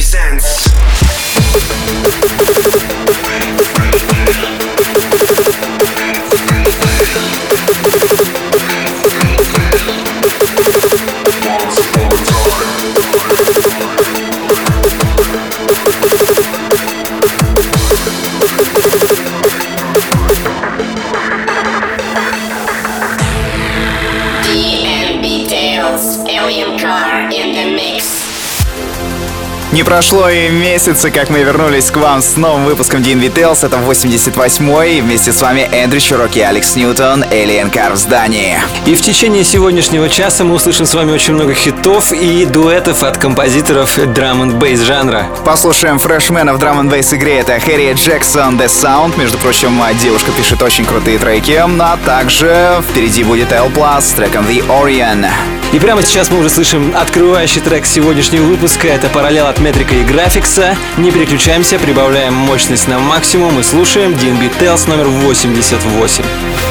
presents. Прошло и месяца, как мы вернулись к вам с новым выпуском DNV Tales. Это 88-й. И вместе с вами Эндрю Чурок и Алекс Ньютон, Alien Car в здании. И в течение сегодняшнего часа мы услышим с вами очень много хитов и дуэтов от композиторов драм н бейс жанра. Послушаем фрешмена в драм н бейс игре. Это Хэрри Джексон The Sound. Между прочим, девушка пишет очень крутые треки. А также впереди будет L с треком The Orion. И прямо сейчас мы уже слышим открывающий трек сегодняшнего выпуска. Это параллел от метрика и графикса. Не переключаемся, прибавляем мощность на максимум и слушаем DNB Tales номер 88.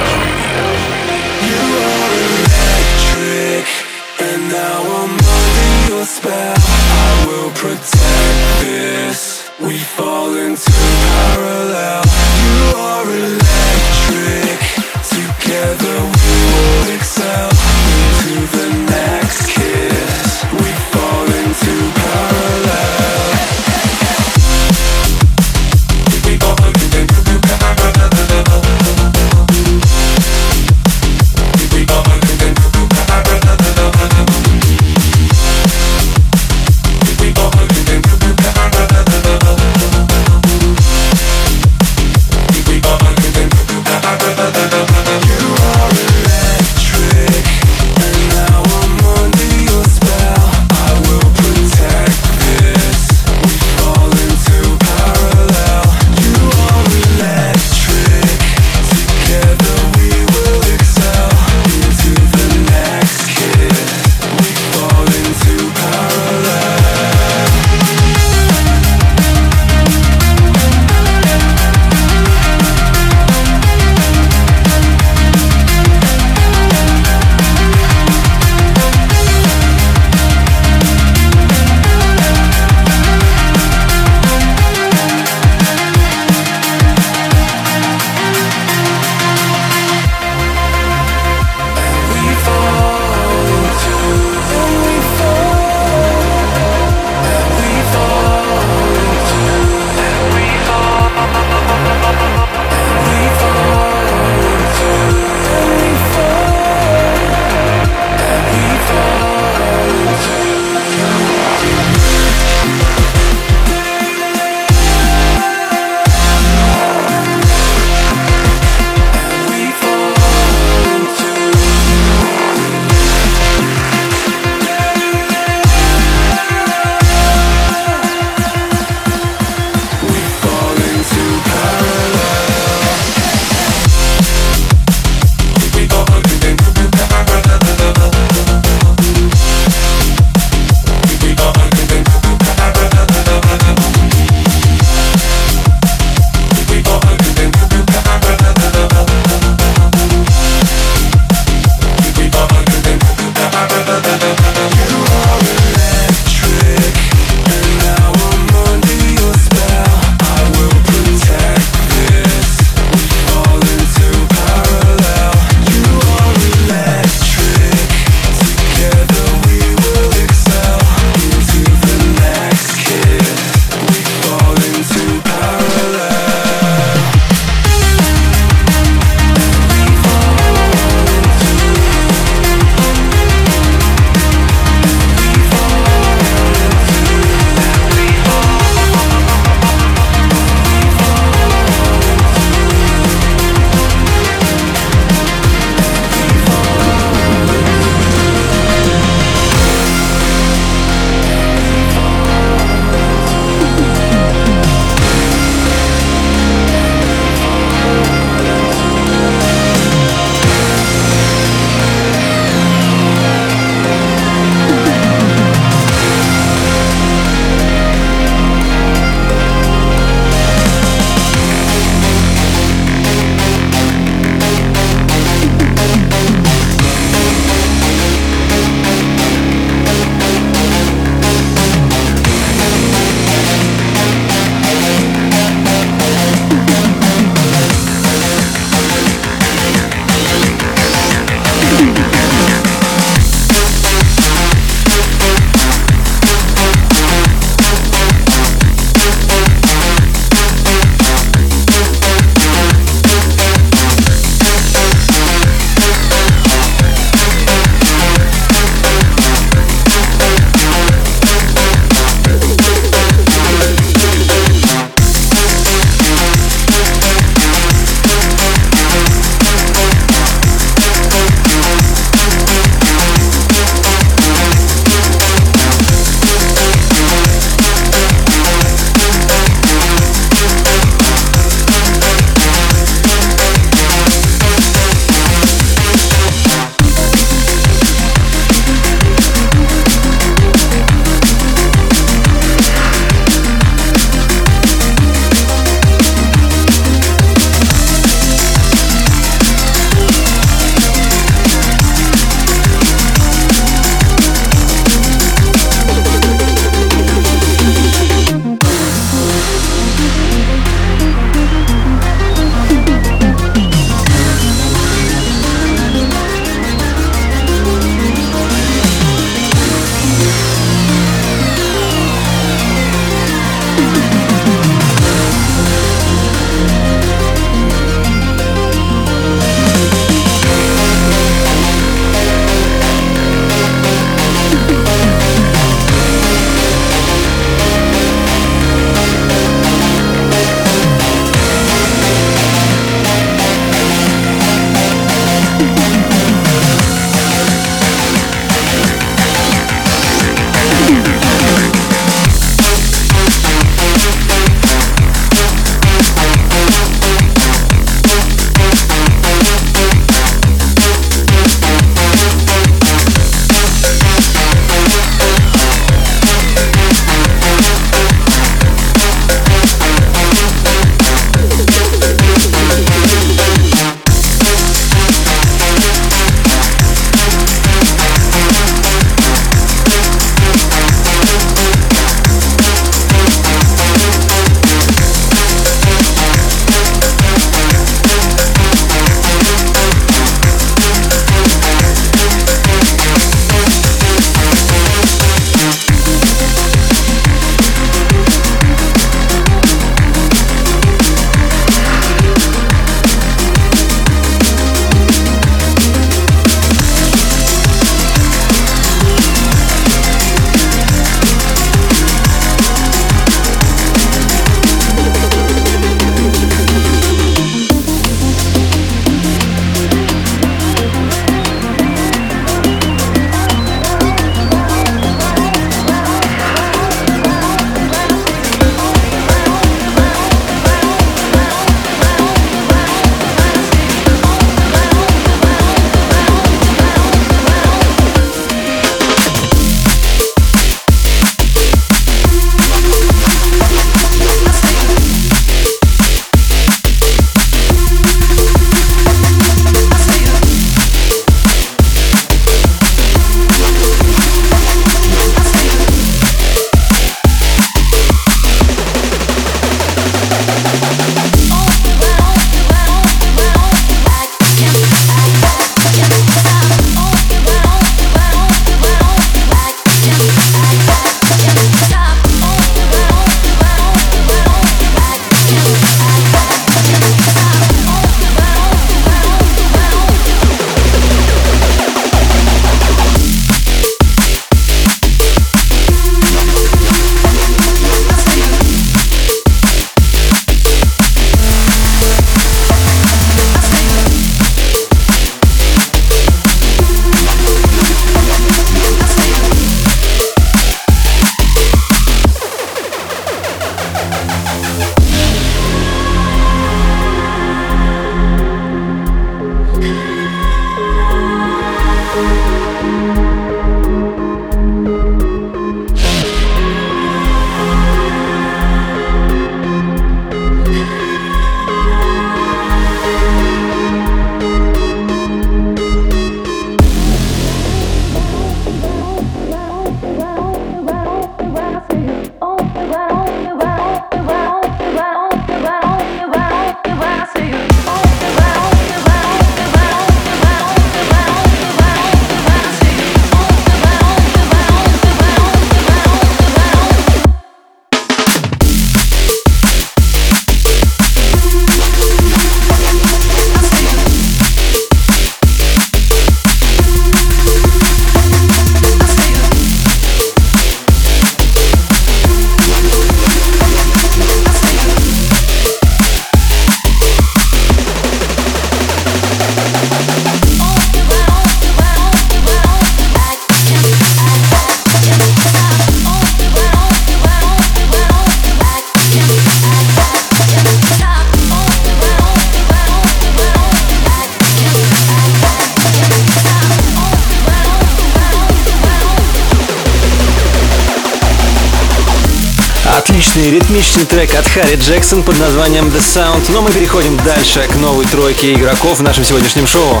Харри Джексон под названием The Sound, но мы переходим дальше к новой тройке игроков в нашем сегодняшнем шоу.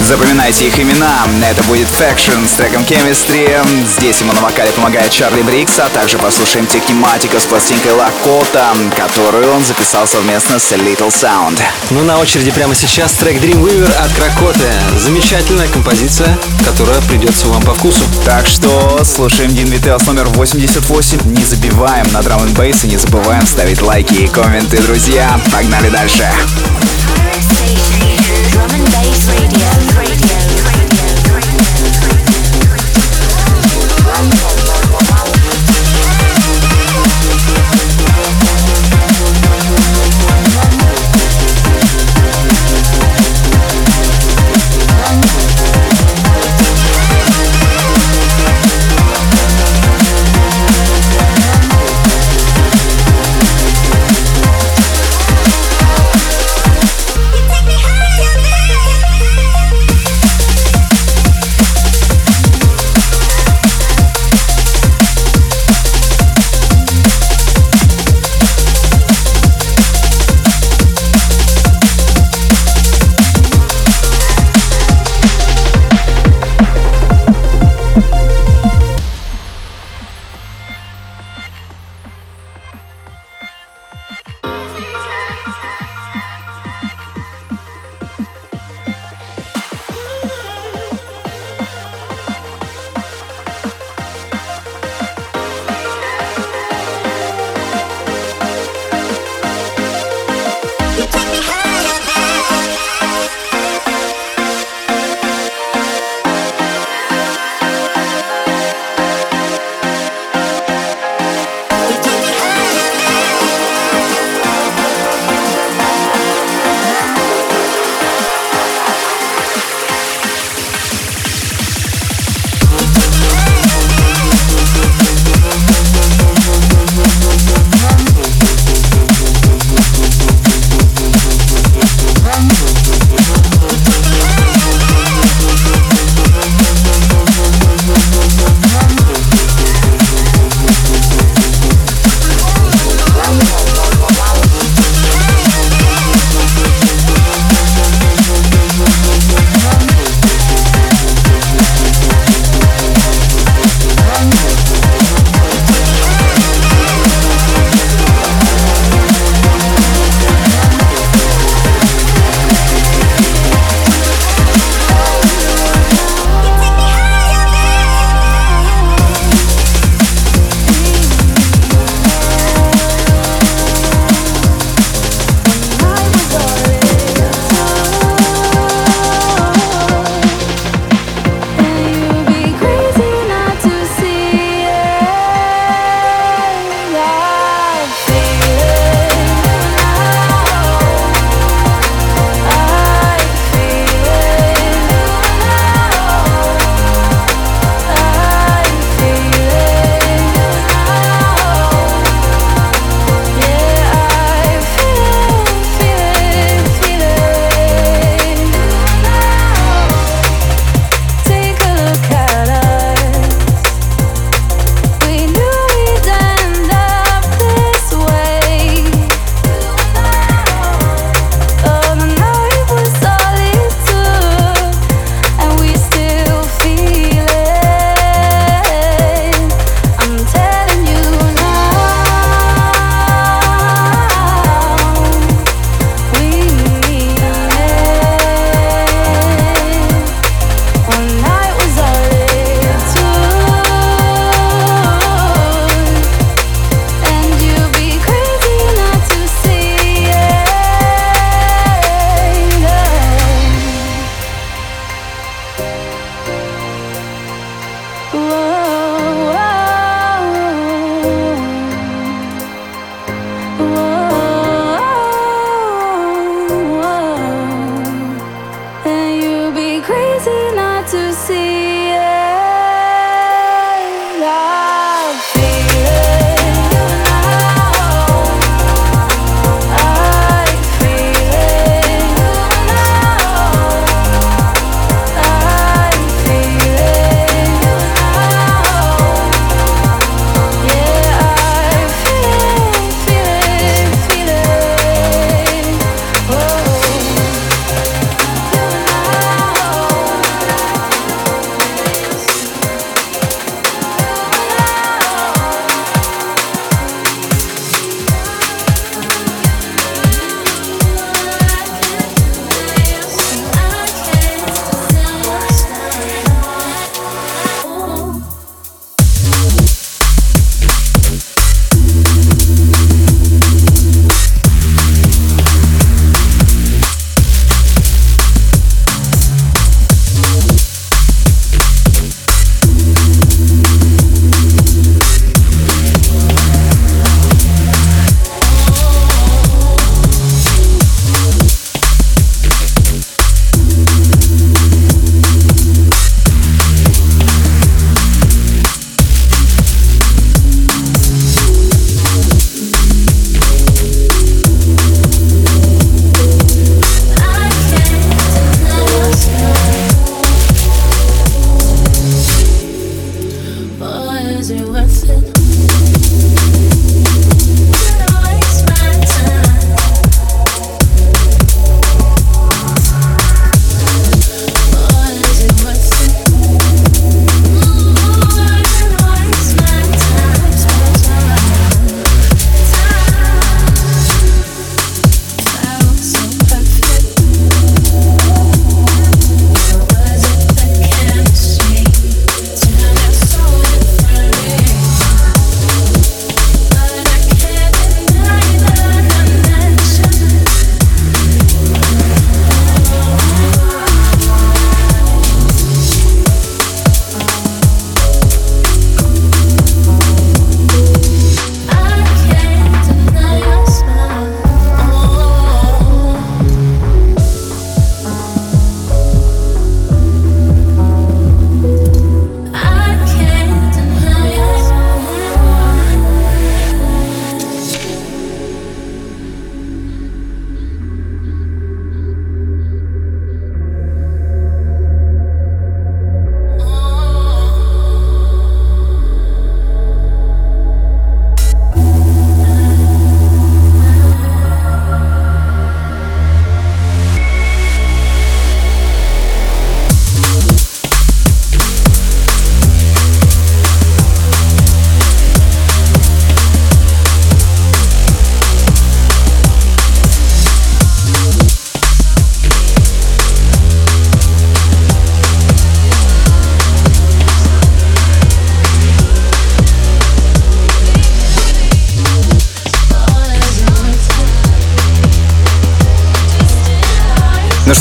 Запоминайте их имена. Это будет Faction с треком Chemistry. Здесь ему на вокале помогает Чарли Брикс, а также послушаем Техниматика с пластинкой Лакота, которую он записал совместно с Little Sound. Ну, на очереди прямо сейчас трек Dreamweaver от Кракоты. Замечательная композиция, которая придется вам по вкусу. Так что слушаем Дин Витеос номер 88. Не забиваем на драм н и не забываем ставить лайки и комменты, друзья. Погнали дальше.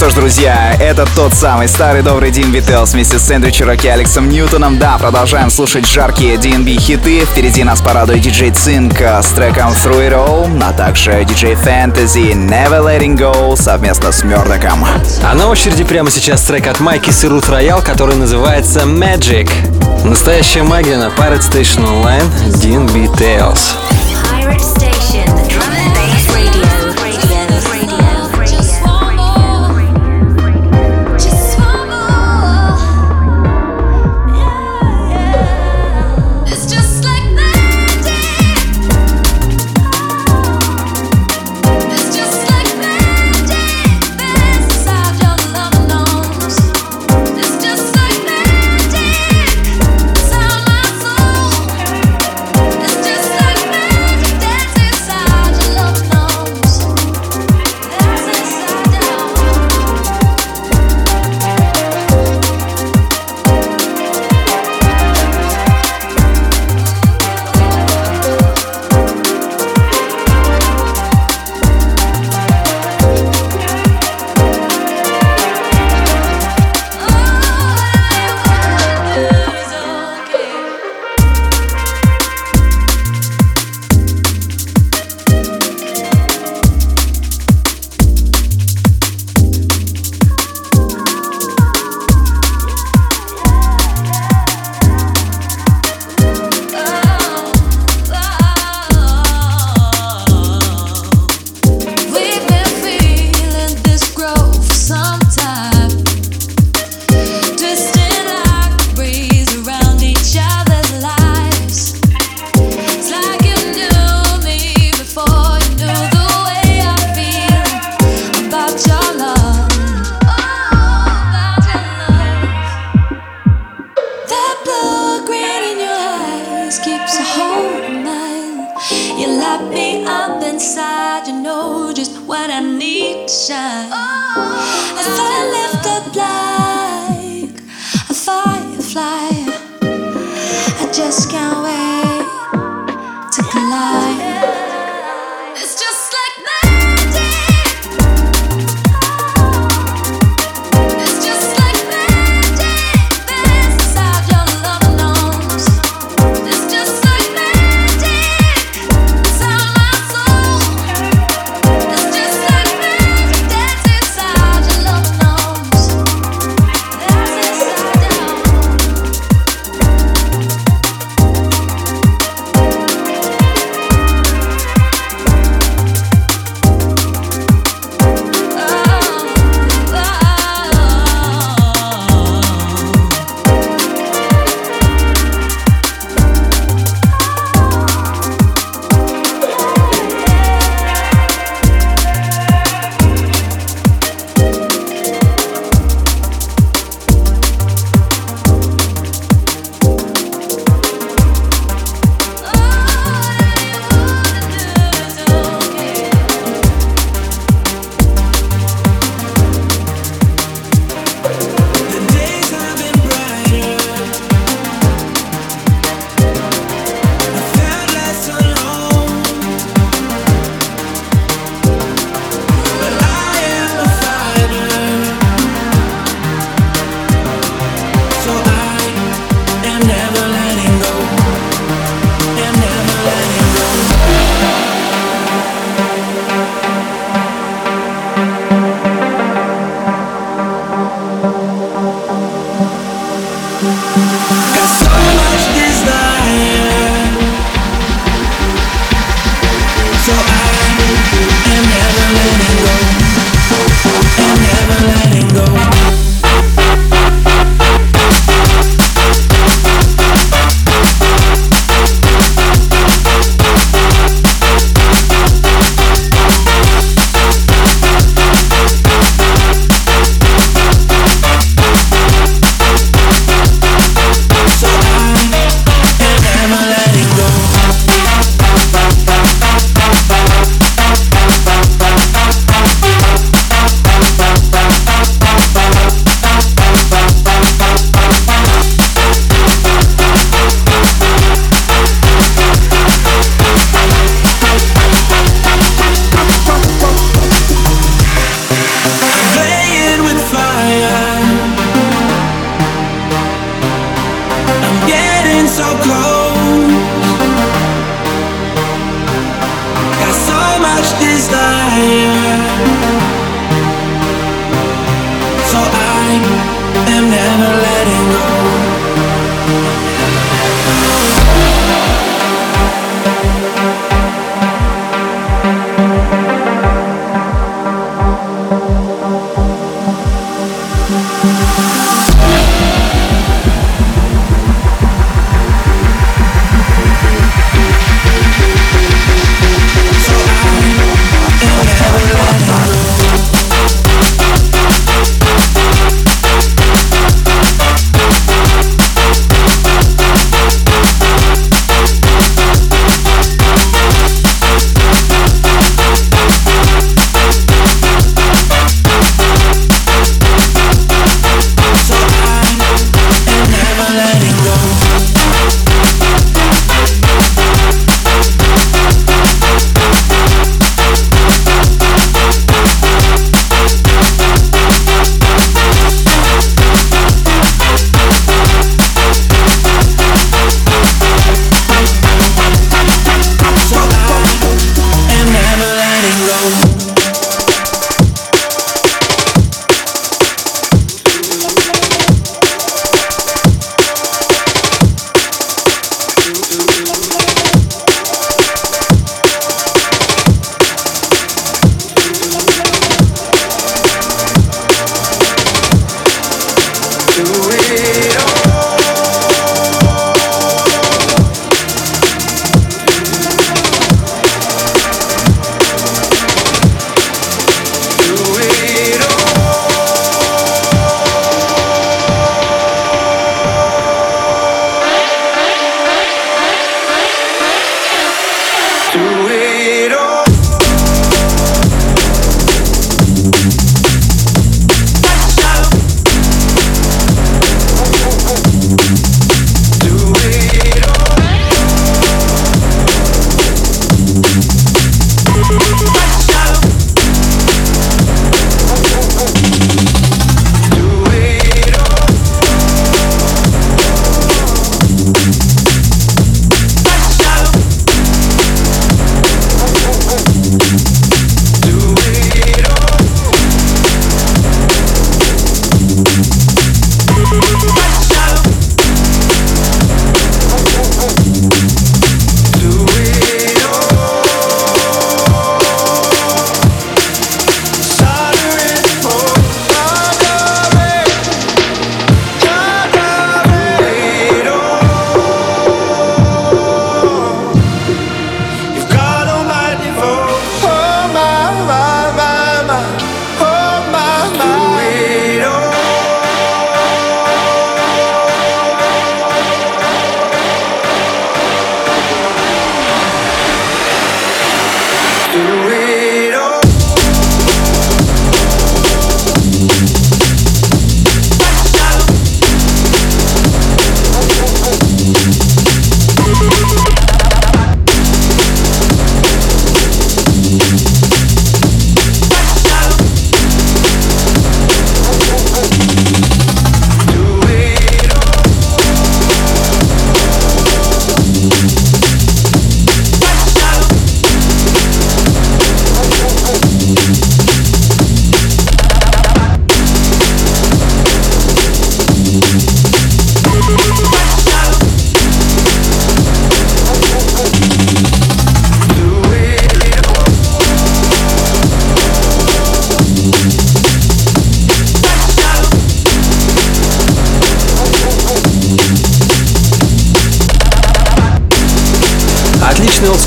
что ж, друзья, это тот самый старый добрый Дин Вителс вместе с сэндвичем Роки Алексом Ньютоном. Да, продолжаем слушать жаркие DNB хиты. Впереди нас порадует диджей Цинк э, с треком Through It All, а также диджей Fantasy Never Letting Go совместно с Мёрдоком. А на очереди прямо сейчас трек от Майки Сирут Роял, который называется Magic. Настоящая магия на Pirate Station Online DNB Tales.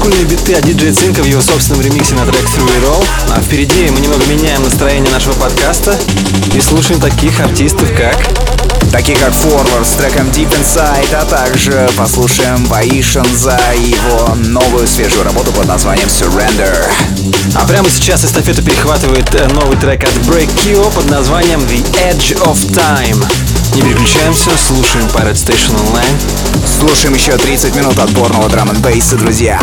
Олдскульные биты от диджея Цинка в его собственном ремиксе на трек Through It All. А впереди мы немного меняем настроение нашего подкаста и слушаем таких артистов, как... Такие как Forward с треком Deep Inside, а также послушаем Ваишен за его новую свежую работу под названием Surrender. А прямо сейчас эстафету перехватывает э, новый трек от Break Kyo под названием The Edge of Time. Не переключаемся, слушаем Pirate Station Online. Слушаем еще 30 минут отборного драм н бейса, друзья.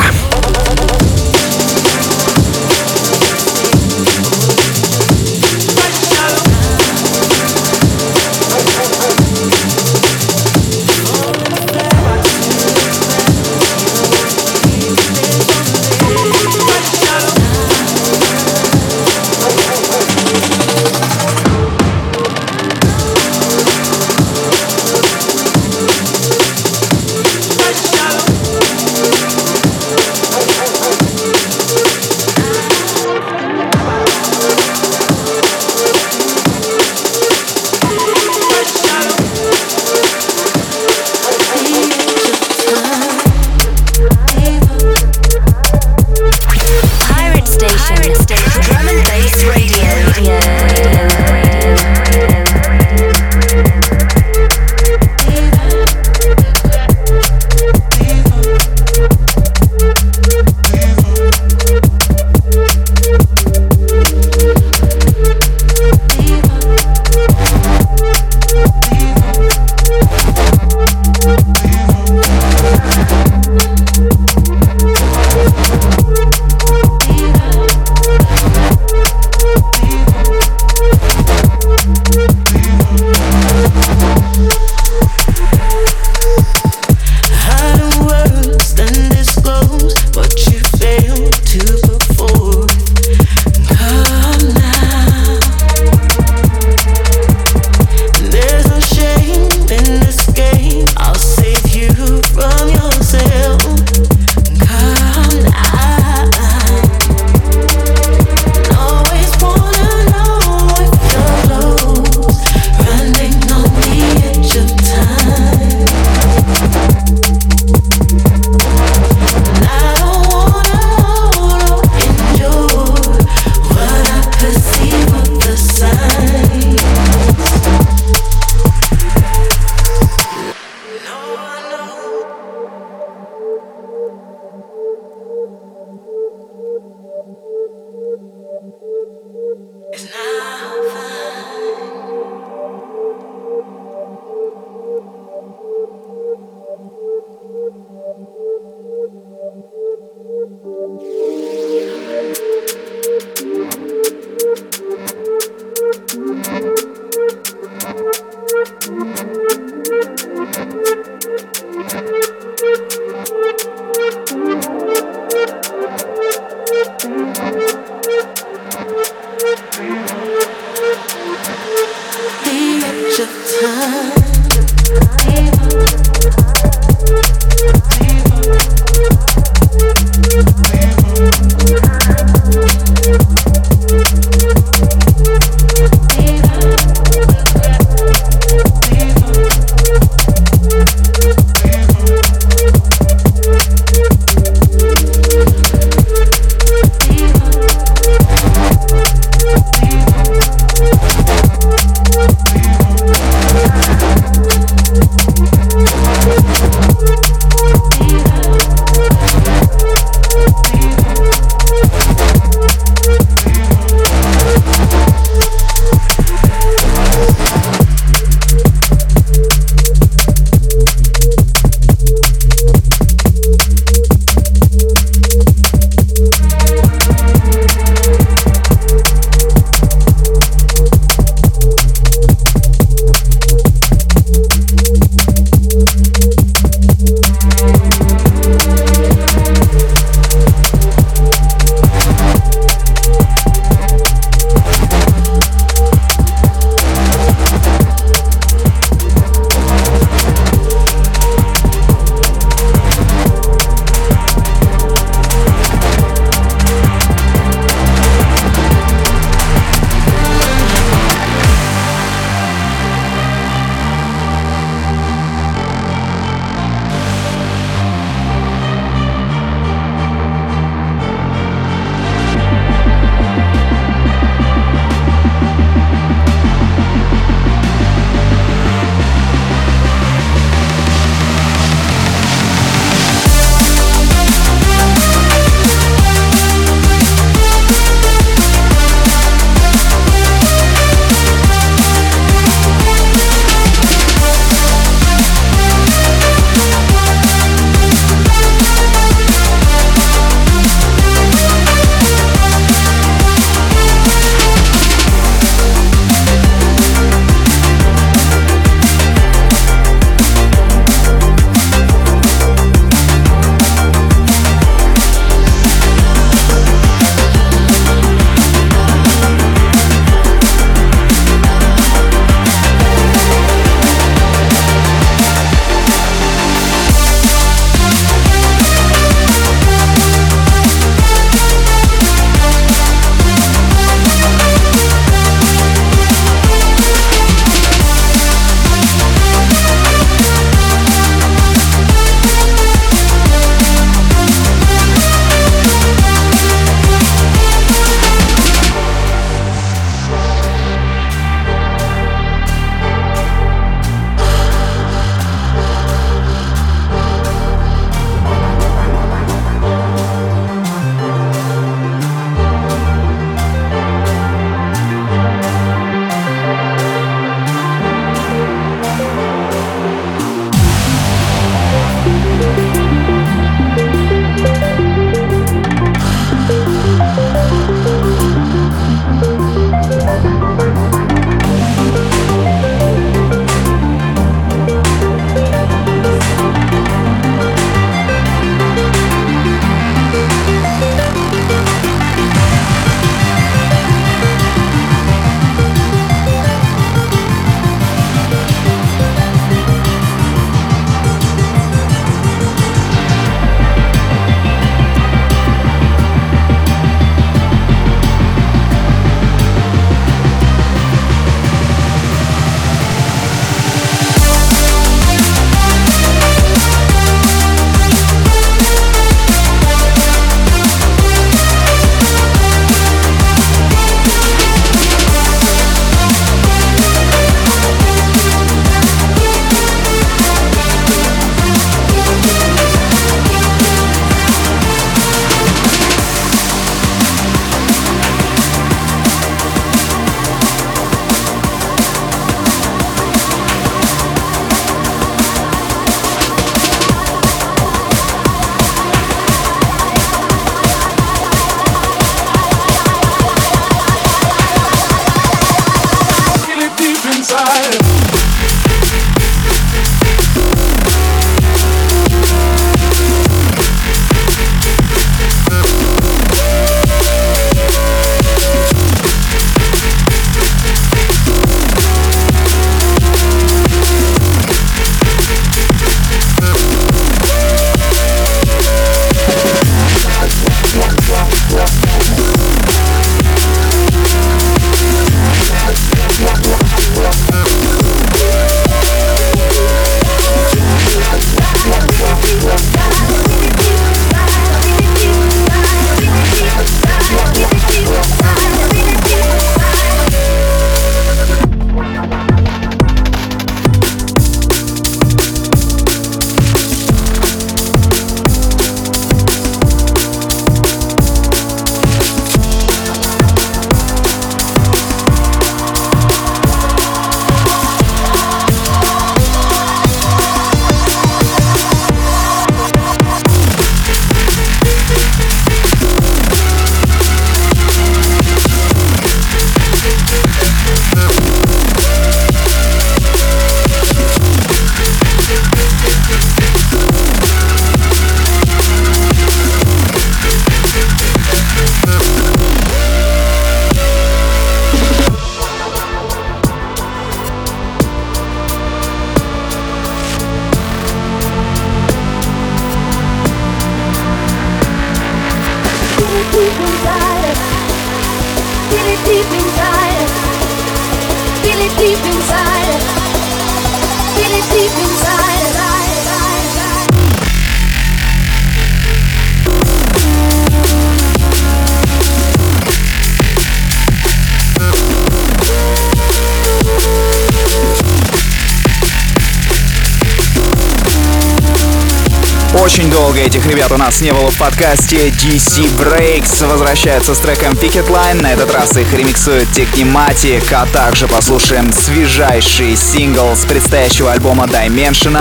Нас не было в подкасте. DC Breaks возвращается с треком Picket Line. На этот раз их ремиксует Technimatic, а также послушаем свежайший сингл с предстоящего альбома Dimension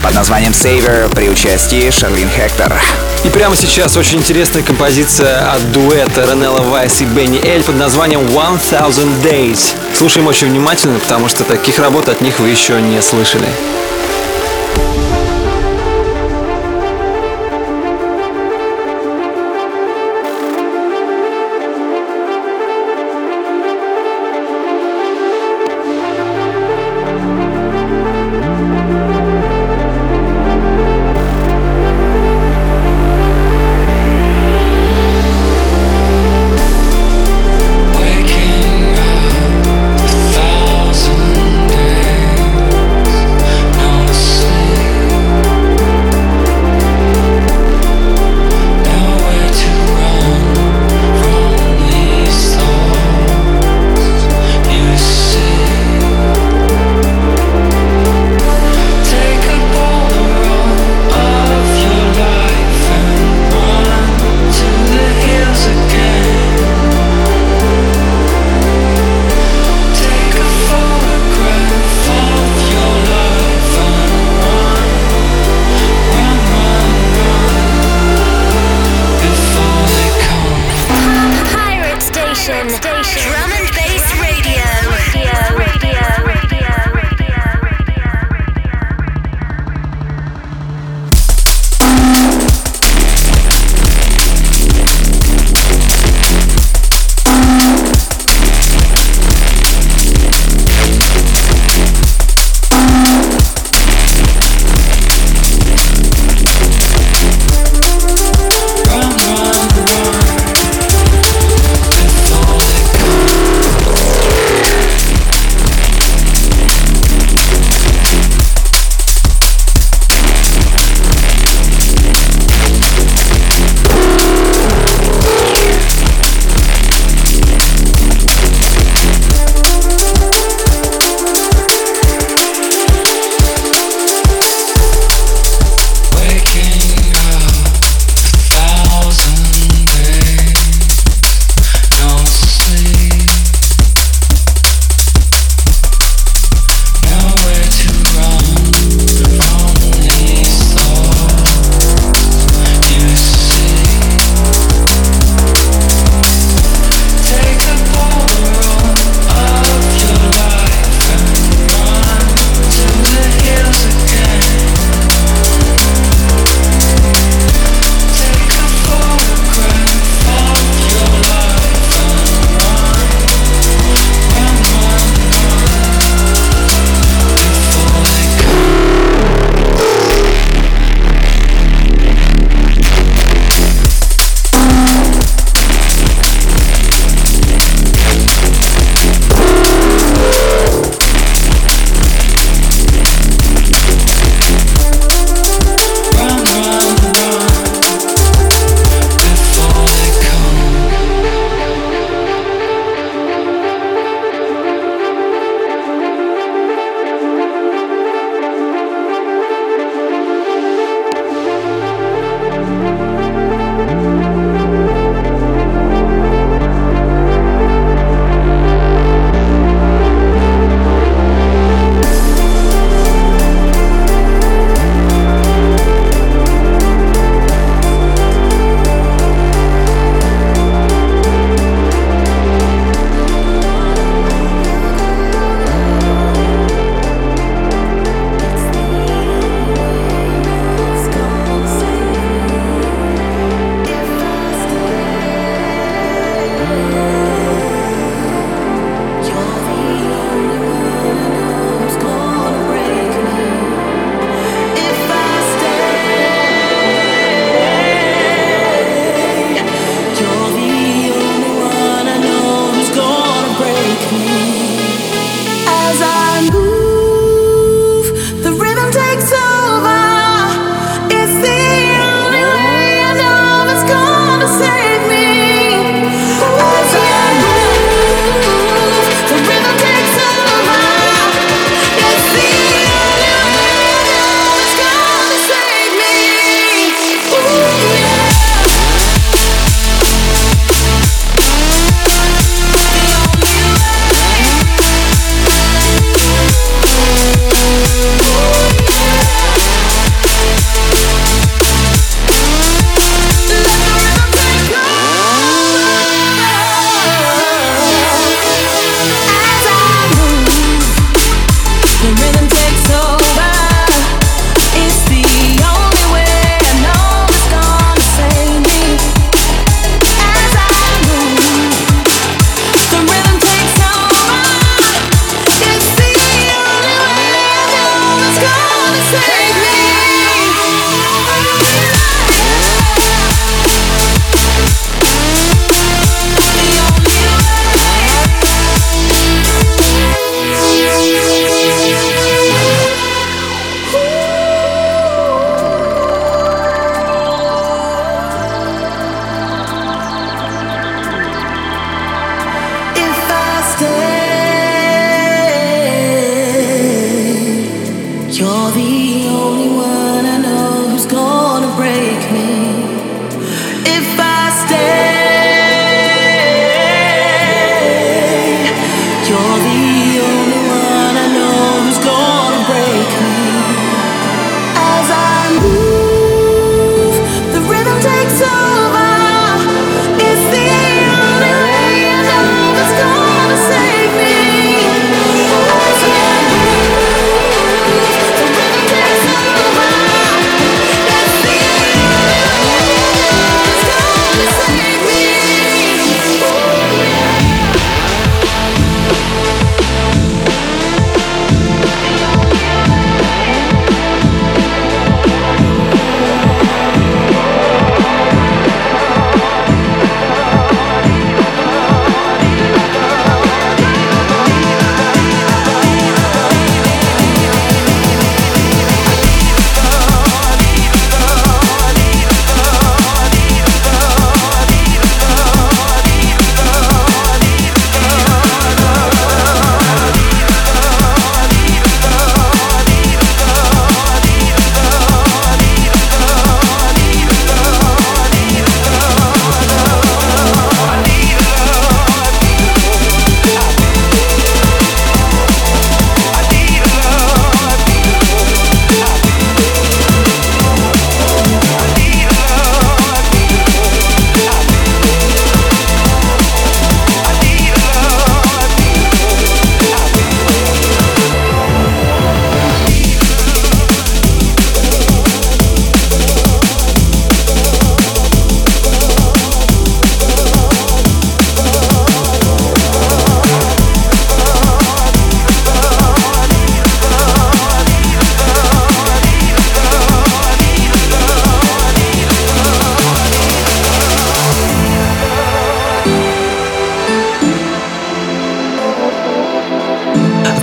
под названием Saver при участии Шарлин Хектор. И прямо сейчас очень интересная композиция от дуэта Ренелла Вайс и Бенни Эль под названием One Thousand Days. Слушаем очень внимательно, потому что таких работ от них вы еще не слышали.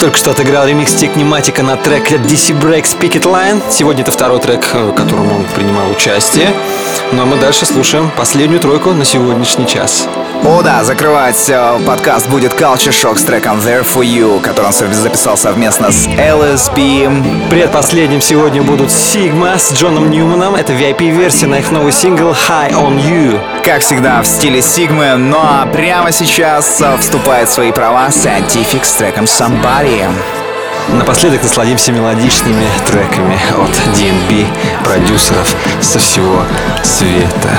Только что отыграл ремикс Техниматика на трек DC Breaks Picket Line. Сегодня это второй трек, в котором он принимал участие. Ну а мы дальше слушаем последнюю тройку на сегодняшний час. О да, закрывать э, подкаст будет Culture Shock с треком There For You, который он записал совместно с LSP. Предпоследним сегодня будут Sigma с Джоном Ньюманом. Это VIP-версия на их новый сингл High On You. Как всегда в стиле Сигмы, ну а прямо сейчас э, вступает в свои права Scientific с треком Somebody. Напоследок насладимся мелодичными треками от DNB, продюсеров со всего света.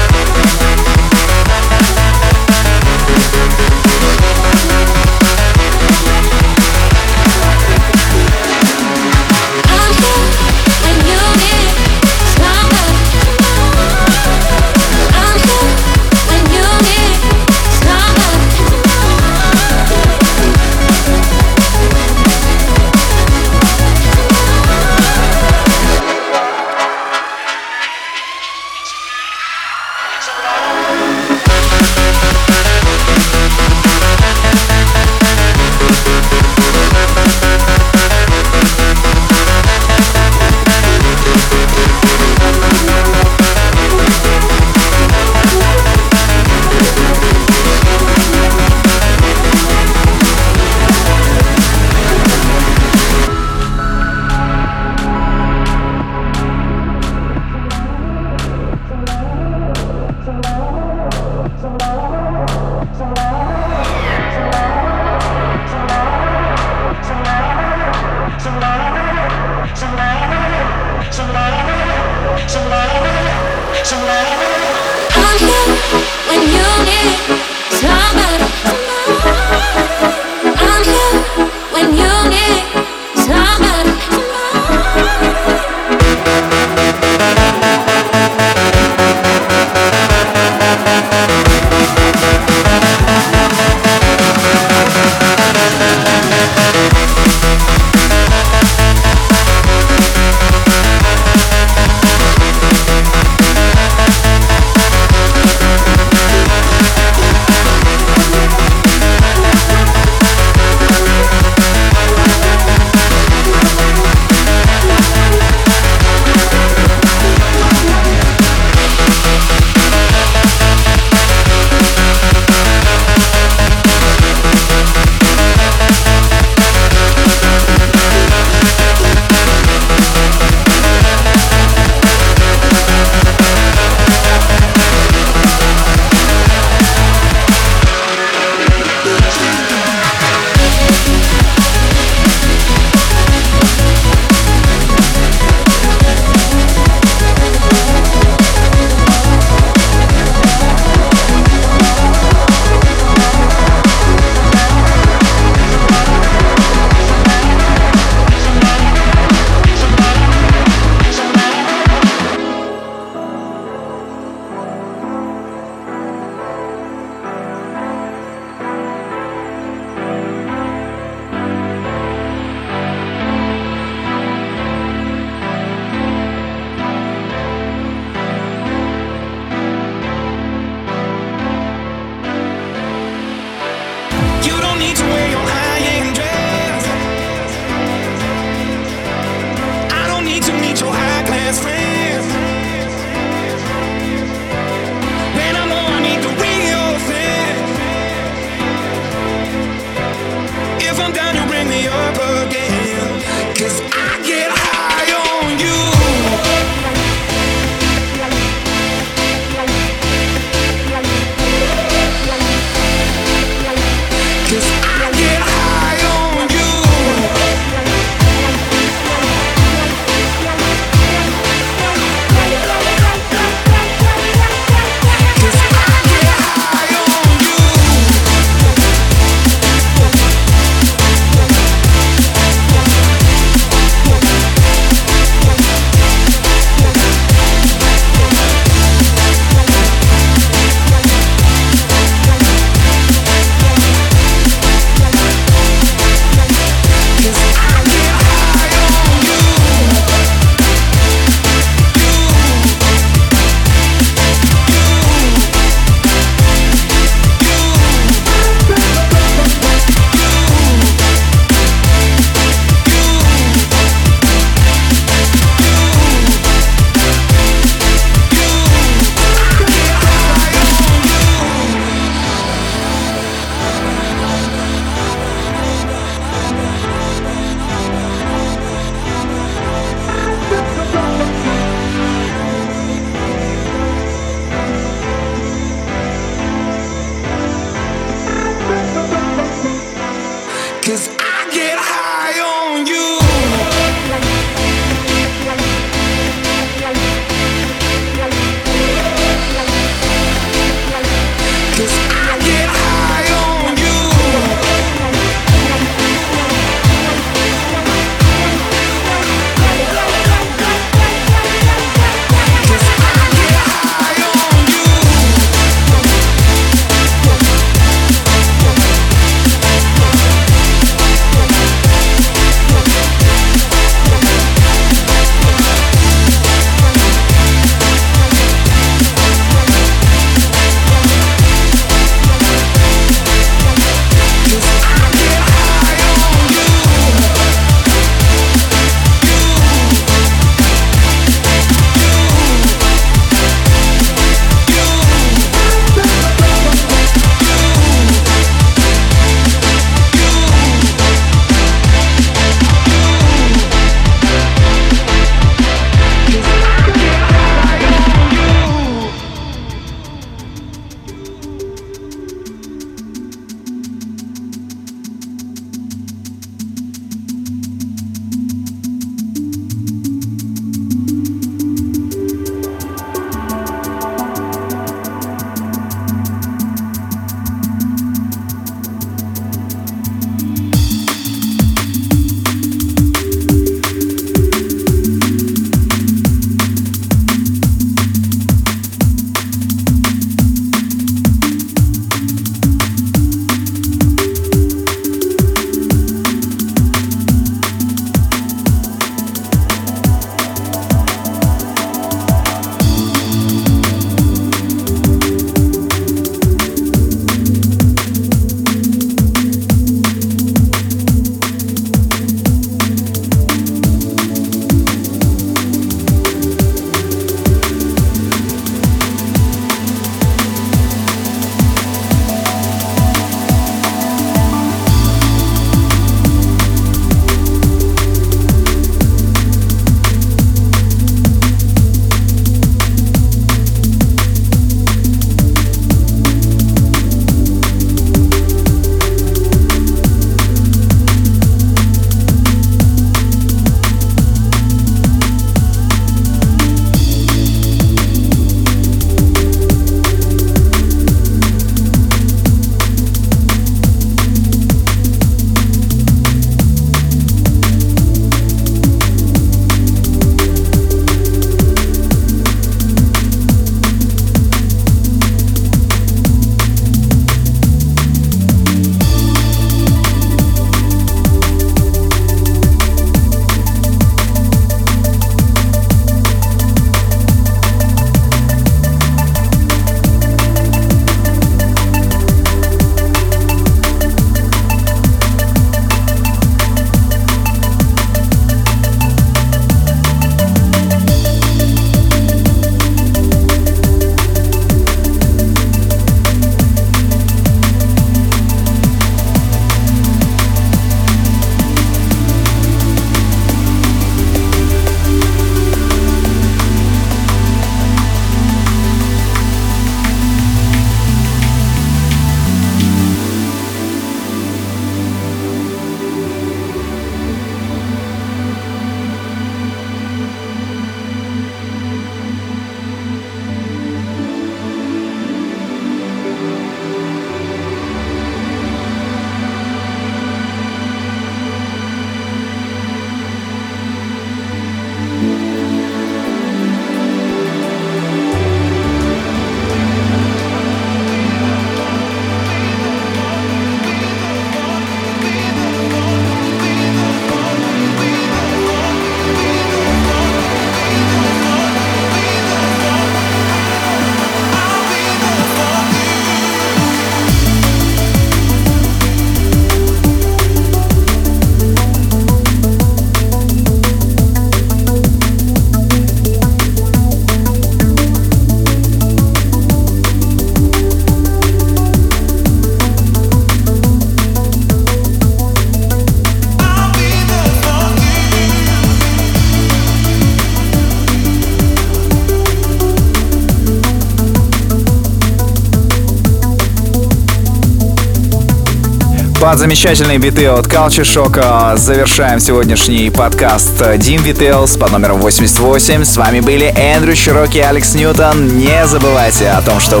Под замечательные биты от Culture Shock завершаем сегодняшний подкаст Дим Details под номером 88. С вами были Эндрю Широки и Алекс Ньютон. Не забывайте о том, что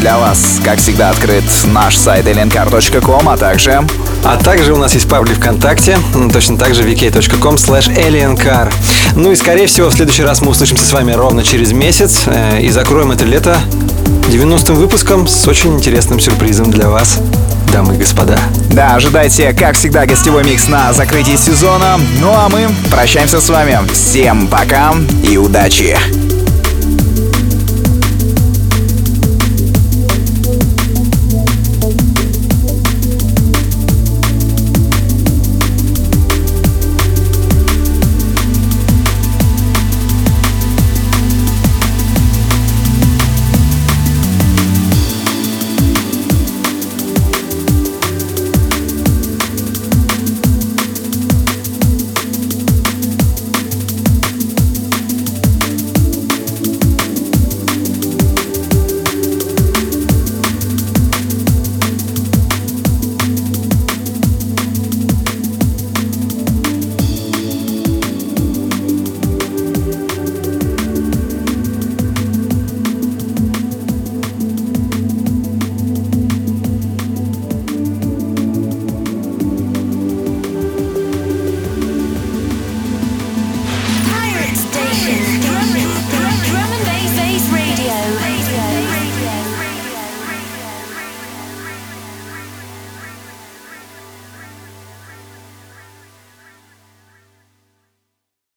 для вас, как всегда, открыт наш сайт aliencar.com, а также... А также у нас есть паблик ВКонтакте, точно так же vk.com slash aliencar. Ну и, скорее всего, в следующий раз мы услышимся с вами ровно через месяц э, и закроем это лето 90-м выпуском с очень интересным сюрпризом для вас дамы и господа. Да, ожидайте, как всегда, гостевой микс на закрытии сезона. Ну а мы прощаемся с вами. Всем пока и удачи!